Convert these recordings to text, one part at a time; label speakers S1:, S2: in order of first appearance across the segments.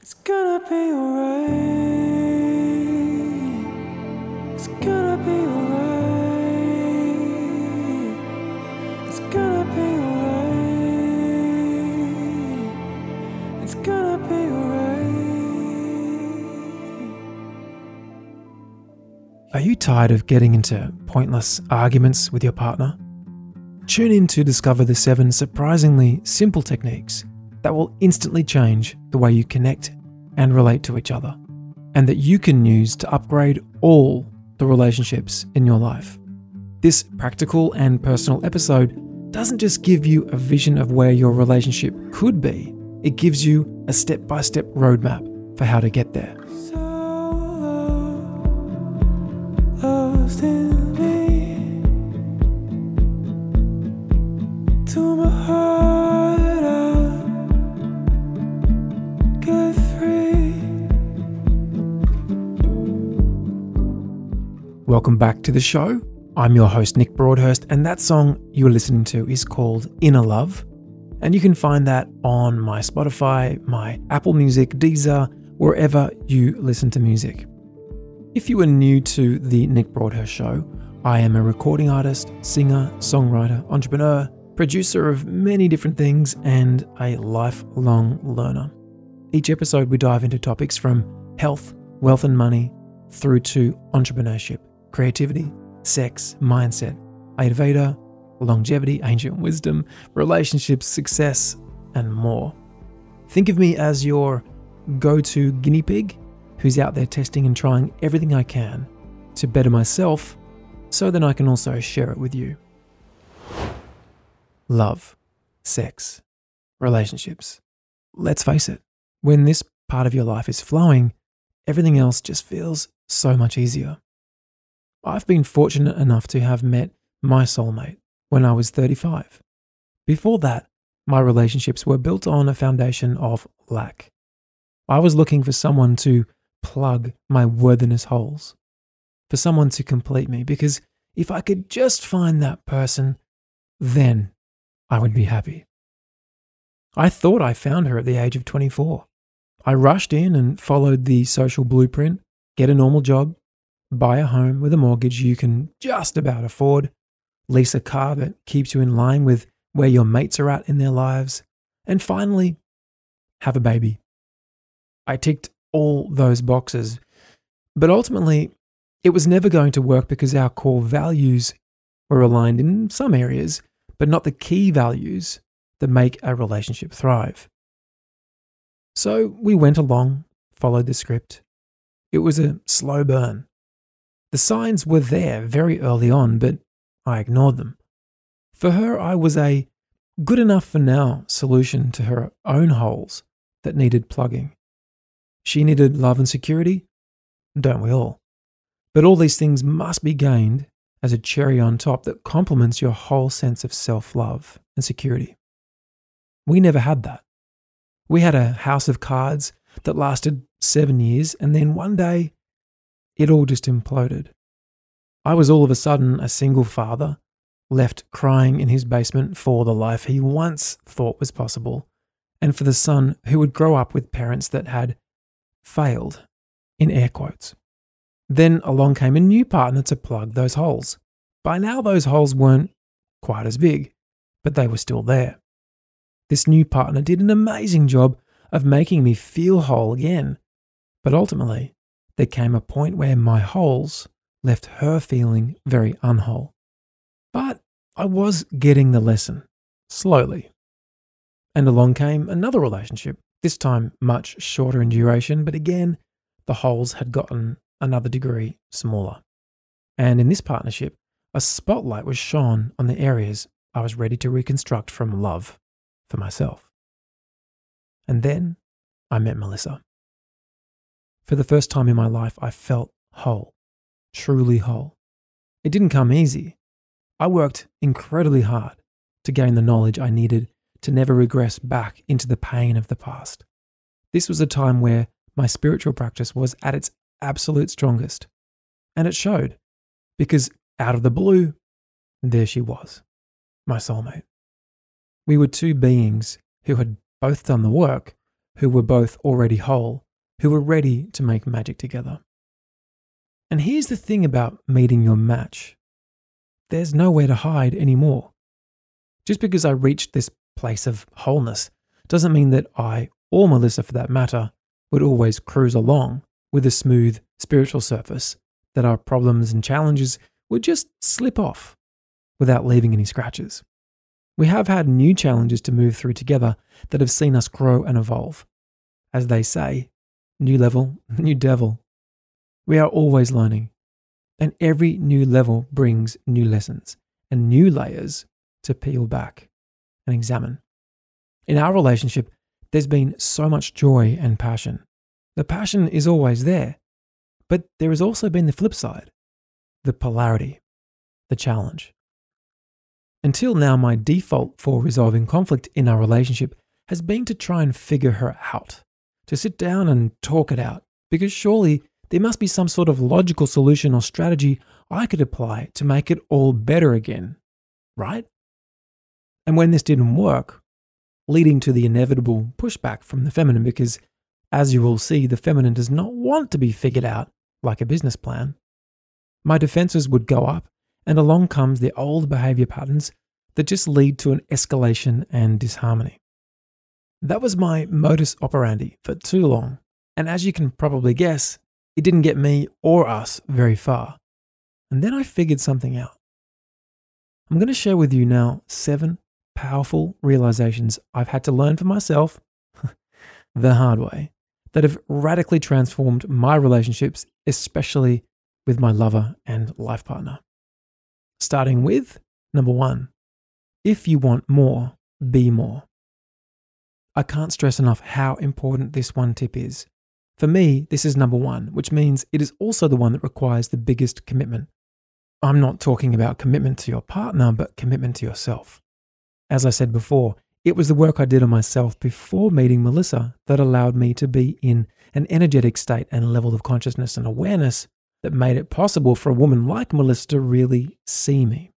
S1: It's gonna be alright. It's gonna be alright. It's gonna be alright. It's gonna be alright.
S2: Are you tired of getting into pointless arguments with your partner? Tune in to discover the seven surprisingly simple techniques that will instantly change the way you connect and relate to each other, and that you can use to upgrade all the relationships in your life. This practical and personal episode doesn't just give you a vision of where your relationship could be, it gives you a step by step roadmap for how to get there. Welcome back to the show. I'm your host, Nick Broadhurst, and that song you're listening to is called Inner Love. And you can find that on my Spotify, my Apple Music, Deezer, wherever you listen to music. If you are new to the Nick Broadhurst Show, I am a recording artist, singer, songwriter, entrepreneur, producer of many different things, and a lifelong learner. Each episode, we dive into topics from health, wealth, and money through to entrepreneurship, creativity, sex, mindset, Ayurveda, longevity, ancient wisdom, relationships, success, and more. Think of me as your go to guinea pig who's out there testing and trying everything I can to better myself so then I can also share it with you. Love, sex, relationships. Let's face it, when this part of your life is flowing, everything else just feels so much easier. I've been fortunate enough to have met my soulmate when I was 35. Before that, my relationships were built on a foundation of lack. I was looking for someone to plug my worthiness holes, for someone to complete me, because if I could just find that person, then I would be happy. I thought I found her at the age of 24. I rushed in and followed the social blueprint get a normal job, buy a home with a mortgage you can just about afford, lease a car that keeps you in line with where your mates are at in their lives, and finally, have a baby. I ticked all those boxes, but ultimately, it was never going to work because our core values were aligned in some areas, but not the key values that make a relationship thrive. So we went along, followed the script. It was a slow burn. The signs were there very early on, but I ignored them. For her, I was a good enough for now solution to her own holes that needed plugging. She needed love and security, don't we all? But all these things must be gained as a cherry on top that complements your whole sense of self love and security. We never had that. We had a house of cards that lasted seven years, and then one day it all just imploded. I was all of a sudden a single father, left crying in his basement for the life he once thought was possible, and for the son who would grow up with parents that had failed, in air quotes. Then along came a new partner to plug those holes. By now, those holes weren't quite as big, but they were still there. This new partner did an amazing job of making me feel whole again, but ultimately, there came a point where my holes left her feeling very unwhole. But I was getting the lesson, slowly. And along came another relationship, this time much shorter in duration, but again, the holes had gotten another degree smaller. And in this partnership, a spotlight was shone on the areas I was ready to reconstruct from love for myself. And then I met Melissa. For the first time in my life, I felt whole, truly whole. It didn't come easy. I worked incredibly hard to gain the knowledge I needed to never regress back into the pain of the past. This was a time where my spiritual practice was at its absolute strongest. And it showed, because out of the blue, there she was, my soulmate. We were two beings who had both done the work, who were both already whole, who were ready to make magic together. And here's the thing about meeting your match there's nowhere to hide anymore. Just because I reached this place of wholeness doesn't mean that I, or Melissa for that matter, would always cruise along with a smooth spiritual surface, that our problems and challenges would just slip off without leaving any scratches. We have had new challenges to move through together that have seen us grow and evolve. As they say, new level, new devil. We are always learning, and every new level brings new lessons and new layers to peel back and examine. In our relationship, there's been so much joy and passion. The passion is always there, but there has also been the flip side the polarity, the challenge. Until now, my default for resolving conflict in our relationship has been to try and figure her out, to sit down and talk it out, because surely there must be some sort of logical solution or strategy I could apply to make it all better again, right? And when this didn't work, leading to the inevitable pushback from the feminine, because as you will see, the feminine does not want to be figured out like a business plan. My defenses would go up, and along comes the old behavior patterns that just lead to an escalation and disharmony. That was my modus operandi for too long, and as you can probably guess, it didn't get me or us very far. And then I figured something out. I'm going to share with you now seven powerful realizations I've had to learn for myself the hard way that have radically transformed my relationships, especially with my lover and life partner. Starting with number one if you want more, be more. I can't stress enough how important this one tip is. For me, this is number one, which means it is also the one that requires the biggest commitment. I'm not talking about commitment to your partner, but commitment to yourself. As I said before, it was the work I did on myself before meeting Melissa that allowed me to be in an energetic state and level of consciousness and awareness that made it possible for a woman like Melissa to really see me.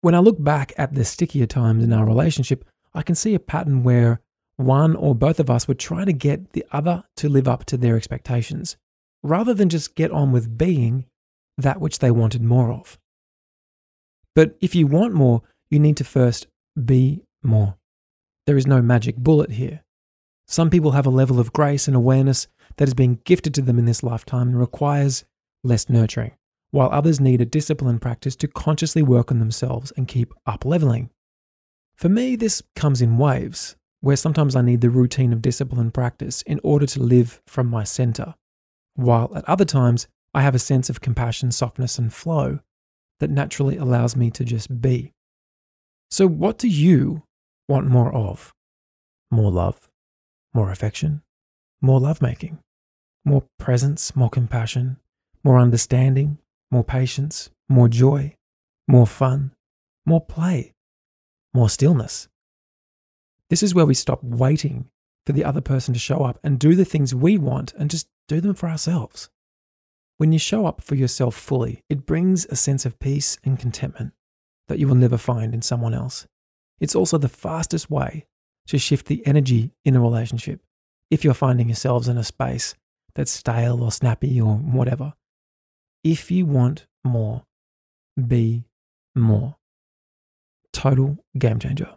S2: When I look back at the stickier times in our relationship, I can see a pattern where one or both of us would try to get the other to live up to their expectations, rather than just get on with being that which they wanted more of. But if you want more, you need to first be more. There is no magic bullet here. Some people have a level of grace and awareness that has been gifted to them in this lifetime and requires less nurturing, while others need a discipline practice to consciously work on themselves and keep up leveling. For me, this comes in waves, where sometimes I need the routine of disciplined practice in order to live from my center, while at other times I have a sense of compassion, softness, and flow that naturally allows me to just be. So, what do you want more of? More love, more affection, more lovemaking, more presence, more compassion, more understanding, more patience, more joy, more fun, more play, more stillness. This is where we stop waiting for the other person to show up and do the things we want and just do them for ourselves. When you show up for yourself fully, it brings a sense of peace and contentment that you will never find in someone else. It's also the fastest way to shift the energy in a relationship if you're finding yourselves in a space that's stale or snappy or whatever. If you want more, be more. Total game changer.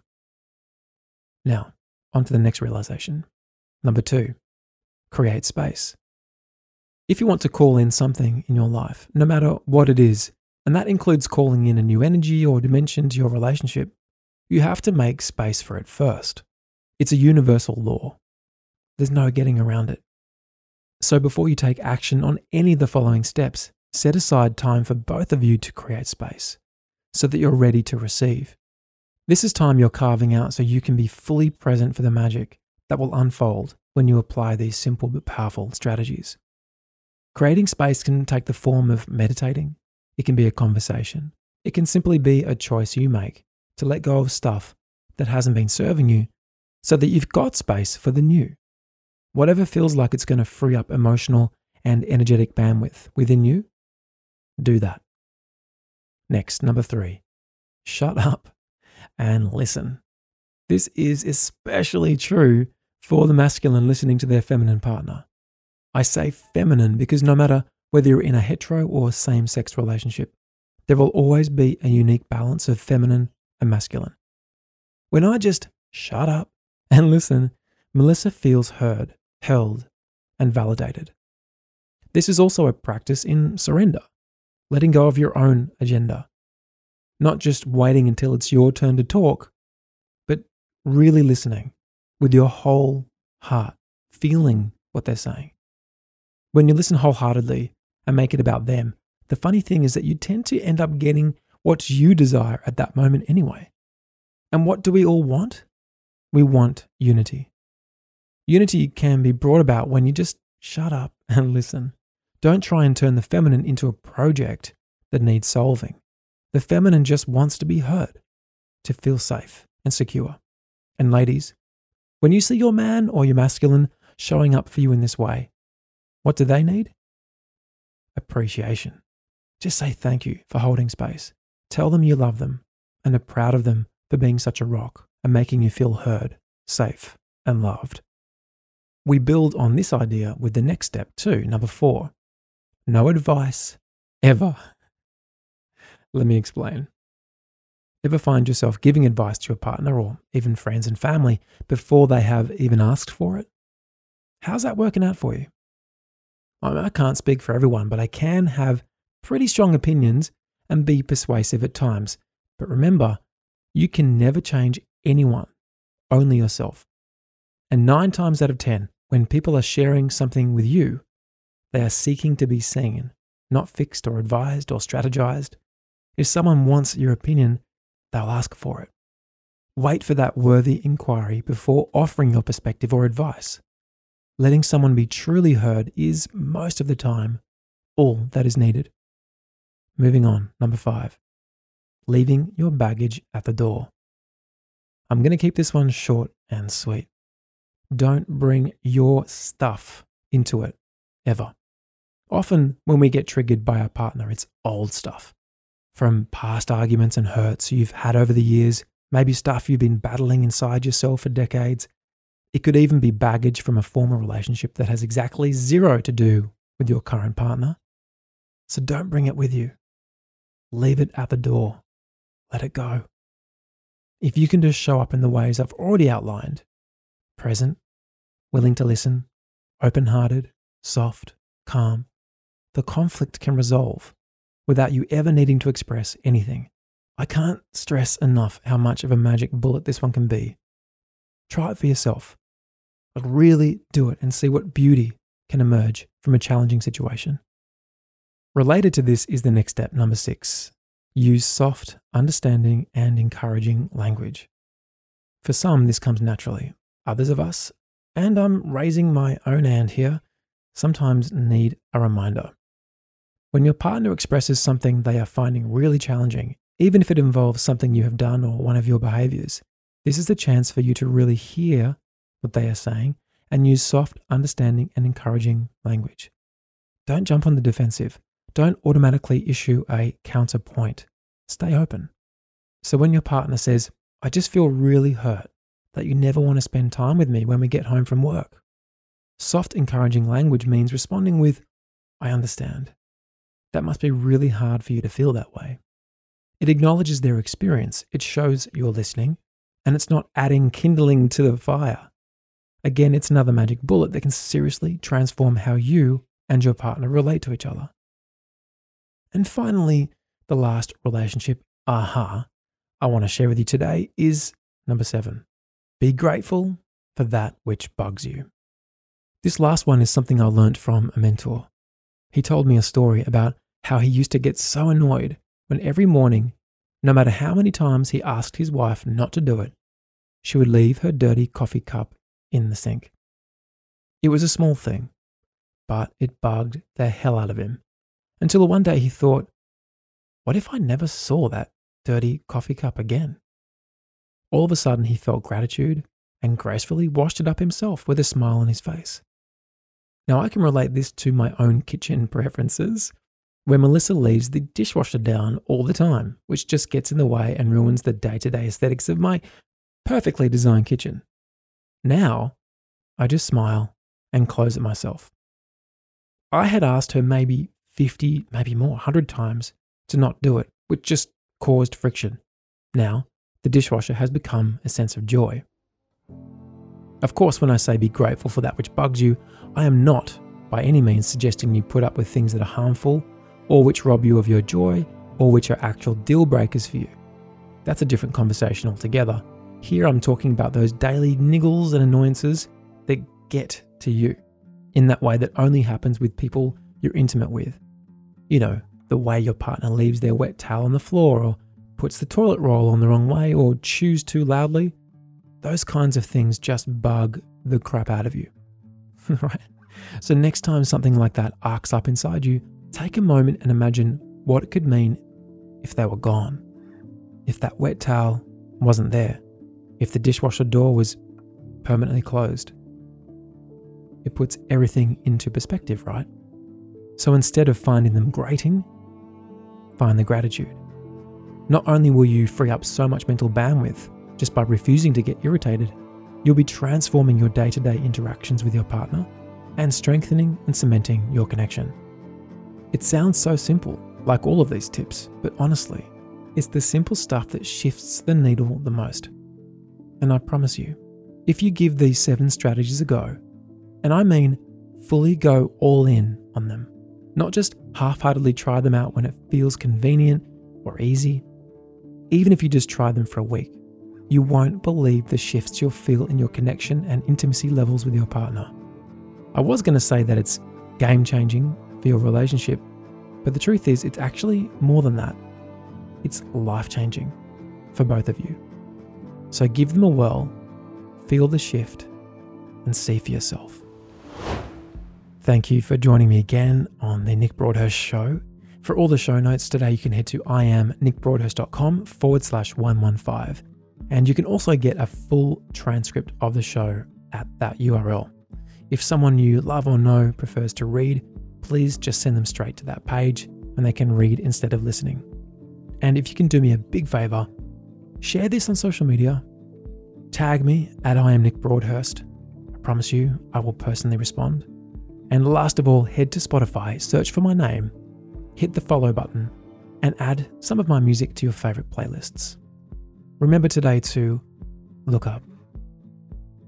S2: Now, on to the next realization. Number two, create space. If you want to call in something in your life, no matter what it is, and that includes calling in a new energy or dimension to your relationship, you have to make space for it first. It's a universal law. There's no getting around it. So before you take action on any of the following steps, set aside time for both of you to create space so that you're ready to receive. This is time you're carving out so you can be fully present for the magic that will unfold when you apply these simple but powerful strategies. Creating space can take the form of meditating, it can be a conversation, it can simply be a choice you make to let go of stuff that hasn't been serving you so that you've got space for the new. Whatever feels like it's going to free up emotional and energetic bandwidth within you, do that. Next, number three, shut up and listen. This is especially true For the masculine listening to their feminine partner, I say feminine because no matter whether you're in a hetero or same sex relationship, there will always be a unique balance of feminine and masculine. When I just shut up and listen, Melissa feels heard, held, and validated. This is also a practice in surrender, letting go of your own agenda, not just waiting until it's your turn to talk, but really listening with your whole heart, feeling what they're saying. When you listen wholeheartedly and make it about them, the funny thing is that you tend to end up getting what you desire at that moment anyway. And what do we all want? We want unity. Unity can be brought about when you just shut up and listen. Don't try and turn the feminine into a project that needs solving. The feminine just wants to be heard, to feel safe and secure. And ladies, when you see your man or your masculine showing up for you in this way, what do they need? Appreciation. Just say thank you for holding space. Tell them you love them and are proud of them for being such a rock and making you feel heard, safe, and loved. We build on this idea with the next step too, number four no advice ever. Let me explain. Ever find yourself giving advice to your partner or even friends and family before they have even asked for it? How's that working out for you? I can't speak for everyone, but I can have pretty strong opinions and be persuasive at times. But remember, you can never change anyone, only yourself. And nine times out of 10, when people are sharing something with you, they are seeking to be seen, not fixed or advised or strategized. If someone wants your opinion, they'll ask for it. Wait for that worthy inquiry before offering your perspective or advice. Letting someone be truly heard is, most of the time, all that is needed. Moving on, number five, leaving your baggage at the door. I'm going to keep this one short and sweet. Don't bring your stuff into it, ever. Often, when we get triggered by our partner, it's old stuff from past arguments and hurts you've had over the years, maybe stuff you've been battling inside yourself for decades. It could even be baggage from a former relationship that has exactly zero to do with your current partner. So don't bring it with you. Leave it at the door. Let it go. If you can just show up in the ways I've already outlined present, willing to listen, open hearted, soft, calm, the conflict can resolve without you ever needing to express anything. I can't stress enough how much of a magic bullet this one can be. Try it for yourself. Like really do it and see what beauty can emerge from a challenging situation. Related to this is the next step, number six use soft, understanding, and encouraging language. For some, this comes naturally. Others of us, and I'm raising my own hand here, sometimes need a reminder. When your partner expresses something they are finding really challenging, even if it involves something you have done or one of your behaviors, this is the chance for you to really hear what they are saying and use soft, understanding, and encouraging language. Don't jump on the defensive. Don't automatically issue a counterpoint. Stay open. So when your partner says, I just feel really hurt that you never want to spend time with me when we get home from work, soft, encouraging language means responding with, I understand. That must be really hard for you to feel that way. It acknowledges their experience, it shows you're listening, and it's not adding kindling to the fire. Again, it's another magic bullet that can seriously transform how you and your partner relate to each other. And finally, the last relationship aha I want to share with you today is number seven be grateful for that which bugs you. This last one is something I learned from a mentor. He told me a story about how he used to get so annoyed when every morning, no matter how many times he asked his wife not to do it, she would leave her dirty coffee cup in the sink. It was a small thing, but it bugged the hell out of him until one day he thought, what if I never saw that dirty coffee cup again? All of a sudden, he felt gratitude and gracefully washed it up himself with a smile on his face. Now, I can relate this to my own kitchen preferences where Melissa leaves the dishwasher down all the time, which just gets in the way and ruins the day to day aesthetics of my perfectly designed kitchen. Now, I just smile and close it myself. I had asked her maybe 50, maybe more, 100 times to not do it, which just caused friction. Now, the dishwasher has become a sense of joy. Of course, when I say be grateful for that which bugs you, I am not by any means suggesting you put up with things that are harmful or which rob you of your joy or which are actual deal breakers for you. That's a different conversation altogether. Here I'm talking about those daily niggles and annoyances that get to you in that way that only happens with people you're intimate with. You know, the way your partner leaves their wet towel on the floor or puts the toilet roll on the wrong way or chews too loudly. Those kinds of things just bug the crap out of you. right? So, next time something like that arcs up inside you, take a moment and imagine what it could mean if they were gone. If that wet towel wasn't there. If the dishwasher door was permanently closed. It puts everything into perspective, right? So instead of finding them grating, find the gratitude. Not only will you free up so much mental bandwidth just by refusing to get irritated, you'll be transforming your day to day interactions with your partner and strengthening and cementing your connection. It sounds so simple, like all of these tips, but honestly, it's the simple stuff that shifts the needle the most. And I promise you, if you give these seven strategies a go, and I mean fully go all in on them, not just half heartedly try them out when it feels convenient or easy, even if you just try them for a week, you won't believe the shifts you'll feel in your connection and intimacy levels with your partner. I was going to say that it's game changing for your relationship, but the truth is, it's actually more than that. It's life changing for both of you. So give them a whirl, feel the shift, and see for yourself. Thank you for joining me again on the Nick Broadhurst Show. For all the show notes today, you can head to iamnickbroadhurst.com forward slash 115. And you can also get a full transcript of the show at that URL. If someone you love or know prefers to read, please just send them straight to that page and they can read instead of listening. And if you can do me a big favor, share this on social media. Tag me at I am Nick Broadhurst. I promise you, I will personally respond. And last of all, head to Spotify, search for my name, hit the follow button, and add some of my music to your favorite playlists. Remember today to look up,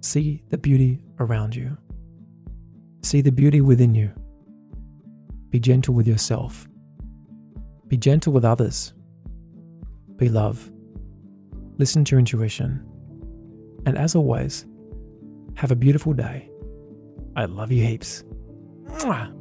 S2: see the beauty around you, see the beauty within you. Be gentle with yourself, be gentle with others, be love, listen to your intuition, and as always, have a beautiful day. I love you heaps. Mwah.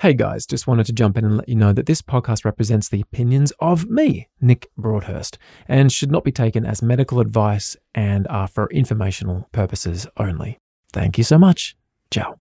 S2: Hey guys, just wanted to jump in and let you know that this podcast represents the opinions of me, Nick Broadhurst, and should not be taken as medical advice and are for informational purposes only. Thank you so much. Ciao.